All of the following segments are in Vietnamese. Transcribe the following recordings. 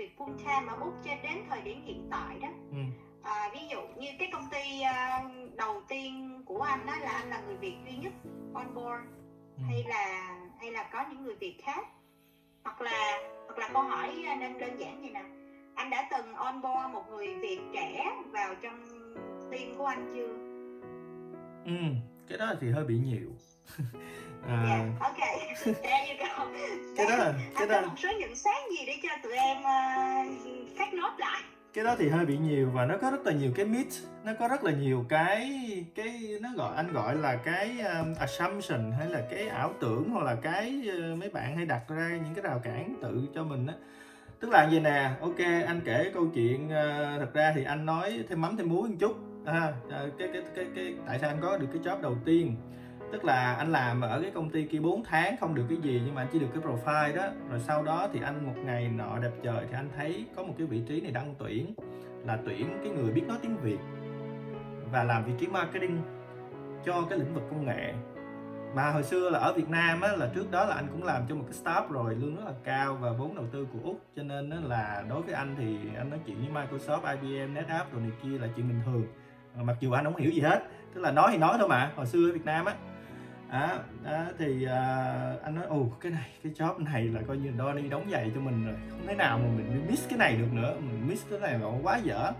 việc full time ở úc cho đến thời điểm hiện tại đó. Ừ. à, ví dụ như cái công ty à, đầu tiên của anh đó là anh là người việt duy nhất on board Ừ. hay là hay là có những người việt khác? Hoặc là hoặc là câu hỏi à, nên đơn giản như nè. Anh đã từng on board một người việt trẻ vào trong team của anh chưa? Ừ cái đó thì hơi bị nhiều. À, dạ ok go cái đó là cái đó một số nhận xét gì để cho tụi em uh, phát nốt lại? Cái đó thì hơi bị nhiều và nó có rất là nhiều cái myth nó có rất là nhiều cái cái nó gọi anh gọi là cái um, assumption hay là cái ảo tưởng hoặc là cái uh, mấy bạn hay đặt ra những cái rào cản tự cho mình á. Tức là gì nè ok anh kể câu chuyện uh, thật ra thì anh nói thêm mắm thêm muối một chút. À, cái, cái cái cái tại sao anh có được cái job đầu tiên tức là anh làm ở cái công ty kia 4 tháng không được cái gì nhưng mà anh chỉ được cái profile đó. Rồi sau đó thì anh một ngày nọ đẹp trời thì anh thấy có một cái vị trí này đăng tuyển là tuyển cái người biết nói tiếng Việt và làm vị trí marketing cho cái lĩnh vực công nghệ. Mà hồi xưa là ở Việt Nam á, là trước đó là anh cũng làm cho một cái startup rồi lương rất là cao và vốn đầu tư của Úc. Cho nên á, là đối với anh thì anh nói chuyện với Microsoft, IBM, NetApp rồi này kia là chuyện bình thường. Ờ, mặc dù anh không hiểu gì hết tức là nói thì nói thôi mà. Hồi xưa ở Việt Nam á đó, đó thì uh, anh nói ồ cái này cái job này là coi như Donny đóng giày cho mình rồi. Không thể nào mà mình miss cái này được nữa mình miss cái này là quá dở.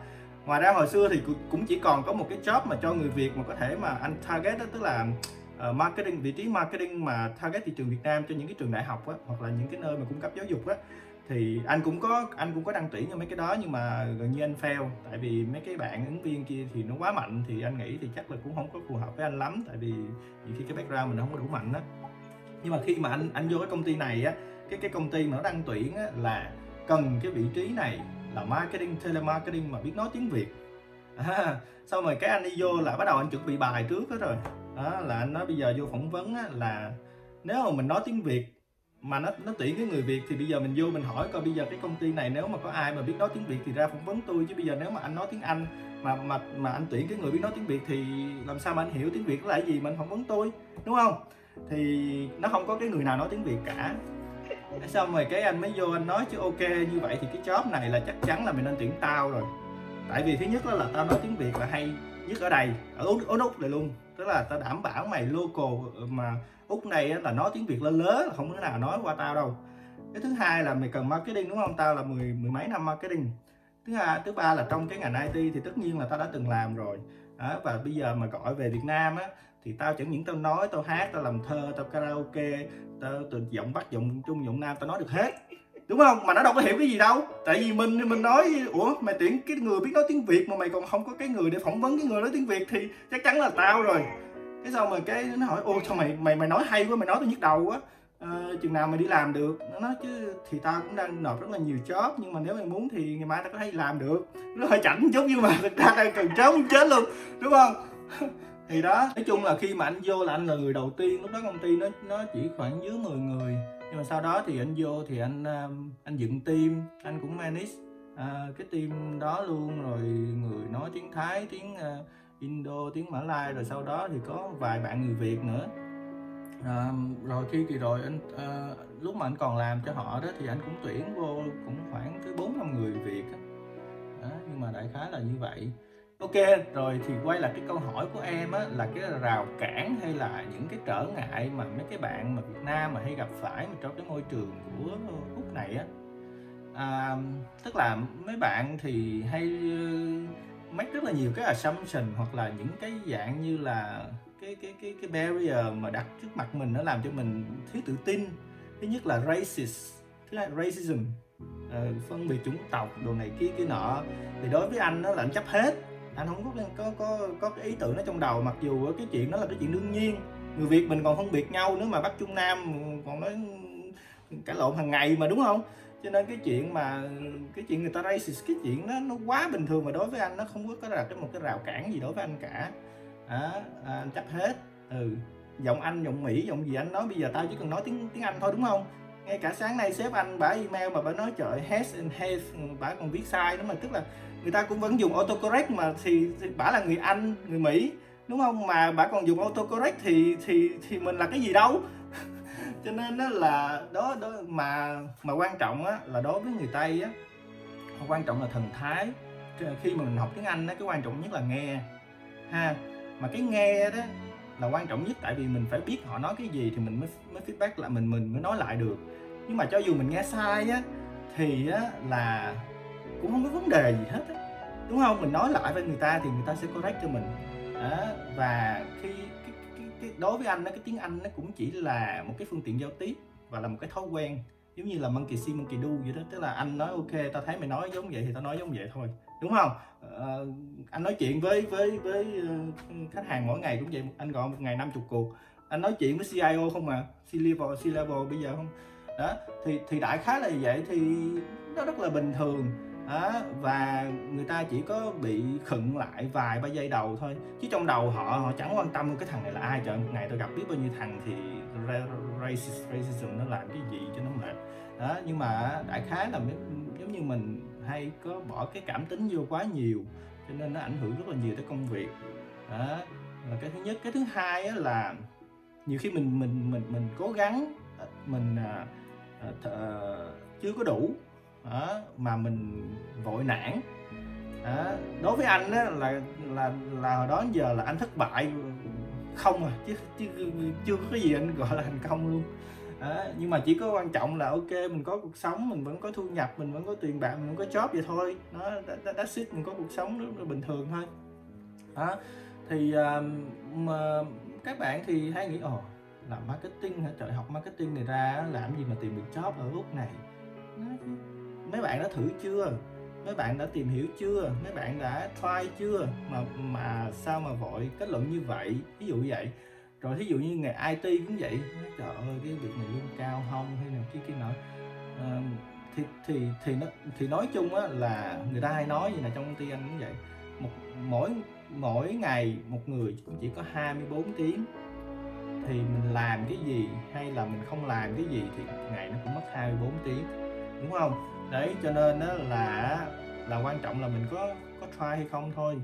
Ngoài ra hồi xưa thì cũng chỉ còn có một cái job mà cho người Việt mà có thể mà anh target đó tức là uh, marketing vị trí marketing mà target thị trường Việt Nam cho những cái trường đại học á, hoặc là những cái nơi mà cung cấp giáo dục á thì anh cũng có anh cũng có đăng tuyển cho mấy cái đó nhưng mà gần như anh fail. Tại vì mấy cái bạn ứng viên kia thì nó quá mạnh thì anh nghĩ thì chắc là cũng không có phù hợp với anh lắm. Tại vì nhiều khi cái background mình không có đủ mạnh đó nhưng mà khi mà anh anh vô cái công ty này á cái cái công ty mà nó đăng tuyển á, là cần cái vị trí này là marketing telemarketing mà biết nói tiếng Việt. À, xong rồi cái anh đi vô là bắt đầu anh chuẩn bị bài trước đó rồi. Đó là anh nói bây giờ vô phỏng vấn á, là nếu mà mình nói tiếng Việt mà nó nó tuyển cái người Việt thì bây giờ mình vô mình hỏi coi bây giờ cái công ty này nếu mà có ai mà biết nói tiếng Việt thì ra phỏng vấn tôi. Chứ bây giờ nếu mà anh nói tiếng Anh mà mà mà anh tuyển cái người biết nói tiếng Việt thì làm sao mà anh hiểu tiếng Việt là cái gì mà anh phỏng vấn tôi đúng không? Thì nó không có cái người nào nói tiếng Việt cả. Xong rồi cái anh mới vô anh nói chứ ok như vậy thì cái job này là chắc chắn là mình nên tuyển tao rồi. Tại vì thứ nhất đó là tao nói tiếng Việt là hay nhất ở đây ở Úc, ở Úc này luôn. Tức là tao đảm bảo mày local mà úc này là nói tiếng việt lớn lớn là không có nào nói qua tao đâu. Cái thứ hai là mày cần marketing đúng không? Tao là mười mười mấy năm marketing. Thứ hai thứ ba là trong cái ngành IT thì tất nhiên là tao đã từng làm rồi. Đó, và bây giờ mà gọi về Việt Nam á thì tao chẳng những tao nói tao hát tao làm thơ tao karaoke tao từ giọng bắc giọng trung giọng nam tao nói được hết. Đúng không? Mà nó đâu có hiểu cái gì đâu. Tại vì mình mình nói ủa mày tuyển cái người biết nói tiếng việt mà mày còn không có cái người để phỏng vấn cái người nói tiếng việt thì chắc chắn là tao rồi cái xong rồi cái nó hỏi ô sao mày mày mày nói hay quá mày nói tao nhức đầu quá. À, chừng nào mày đi làm được. Nó nói chứ thì tao cũng đang nộp rất là nhiều job nhưng mà nếu mày muốn thì ngày mai tao có thể làm được. Nó hơi chảnh chút nhưng mà thực ra đang cần trốn muốn chết luôn đúng không? Thì đó nói chung là khi mà anh vô là anh là người đầu tiên lúc đó công ty nó nó chỉ khoảng dưới 10 người. Nhưng mà sau đó thì anh vô thì anh ờ, anh dựng team anh cũng manage à, cái team đó luôn rồi người nói tiếng thái tiếng uh, Indo tiếng Mã Lai rồi sau đó thì có vài bạn người Việt nữa. À, rồi khi kỳ rồi anh à, lúc mà anh còn làm cho họ đó thì anh cũng tuyển vô cũng khoảng tới bốn năm người Việt đó. Đó, nhưng mà đại khái là như vậy. Ok rồi thì quay lại cái câu hỏi của em á là cái rào cản hay là những cái trở ngại mà mấy cái bạn mà Việt Nam mà hay gặp phải mà trong cái môi trường của Úc này á? À, tức là mấy bạn thì hay make rất là nhiều cái assumption hoặc là những cái dạng như là cái cái cái cái barrier mà đặt trước mặt mình nó làm cho mình thiếu tự tin. Thứ nhất là racist thứ hai racism. Uh, phân biệt chủng tộc đồ này kia kia nọ. Thì đối với anh nó là anh chấp hết. Anh không có có có có cái ý tưởng nó trong đầu mặc dù cái chuyện đó là cái chuyện đương nhiên. Người việt mình còn phân biệt nhau nữa mà bắc trung nam còn nói cả lộn hàng ngày mà đúng không? Cho nên cái chuyện mà cái chuyện người ta racist cái chuyện nó nó quá bình thường mà đối với anh nó không có là cái một cái rào cản gì đối với anh cả. À, à, anh chấp hết. Ừ giọng anh giọng mỹ giọng gì anh nói bây giờ tao chỉ cần nói tiếng tiếng anh thôi đúng không? Ngay cả sáng nay sếp anh bả email mà bả nói trời has and has bả còn viết sai nữa mà. Tức là người ta cũng vẫn dùng autocorrect mà thì, thì bả là người anh người mỹ đúng không? Mà bả còn dùng autocorrect thì thì thì mình là cái gì đâu? Cho nên đó là đó đó, mà mà quan trọng á là đối với người tây á, quan trọng là thần thái. Khi mà mình học tiếng Anh á, cái quan trọng nhất là nghe, ha. Mà cái nghe đó là quan trọng nhất, tại vì mình phải biết họ nói cái gì thì mình mới mới feedback lại, mình mình mới nói lại được. Nhưng mà cho dù mình nghe sai á, thì á là cũng không có vấn đề gì hết á, đúng không? Mình nói lại với người ta thì người ta sẽ correct cho mình. Đó. và khi cái, đối với anh đó, cái tiếng anh nó cũng chỉ là một cái phương tiện giao tiếp và là một cái thói quen giống như là monkey see monkey do vậy đó. Tức là anh nói ok tao thấy mày nói giống vậy thì tao nói giống vậy thôi. Đúng không? À, anh nói chuyện với với với ờ, khách hàng mỗi ngày cũng vậy anh gọi một ngày 50 cuộc. Anh nói chuyện với CIO không mà C level C level bây giờ không? Đó thì thì đại khái là vậy thì nó rất là bình thường đó, và người ta chỉ có bị khựng lại vài ba giây đầu thôi. Chứ trong đầu họ họ chẳng quan tâm cái thằng này là ai trời. Một ngày tôi gặp biết bao nhiêu thằng thì racist, racism nó làm cái gì cho nó mệt. Đó nhưng mà đại khái là giống như mình hay có bỏ cái cảm tính vô quá nhiều cho nên nó ảnh hưởng rất là nhiều tới công việc. Đó là cái thứ nhất. Cái thứ hai là nhiều khi mình mình mình mình cố gắng mình à, uh, chưa có đủ đó, mà mình vội nản. Đó. đối với anh đó, là là là hồi đó giờ là anh thất bại không à chứ, chứ chưa có gì anh gọi là thành công luôn. Đó. nhưng mà chỉ có quan trọng là ok mình có cuộc sống mình vẫn có thu nhập mình vẫn có tiền bạc mình vẫn có job vậy thôi. Nó đã that's it mình có cuộc sống rất là bình thường thôi. Đó thì uh, mà các bạn thì hay nghĩ ồ làm marketing hả? Trời học marketing này ra làm gì mà tìm được job ở lúc này? Mấy bạn đã thử chưa? Mấy bạn đã tìm hiểu chưa? Mấy bạn đã try chưa? Mà mà sao mà vội kết luận như vậy? Ví dụ vậy. Rồi thí dụ như nghề IT cũng vậy. Trời ơi cái việc này lương cao không? Hay là kia kia nọ à, thì thì thì nó thì nói chung á là người ta hay nói gì là trong công ty anh cũng vậy. Một mỗi mỗi ngày một người cũng chỉ có 24 tiếng. Thì mình làm cái gì hay là mình không làm cái gì thì ngày nó cũng mất 24 tiếng. Đúng không? Đấy, cho nên đó là là quan trọng là mình có có try hay không thôi.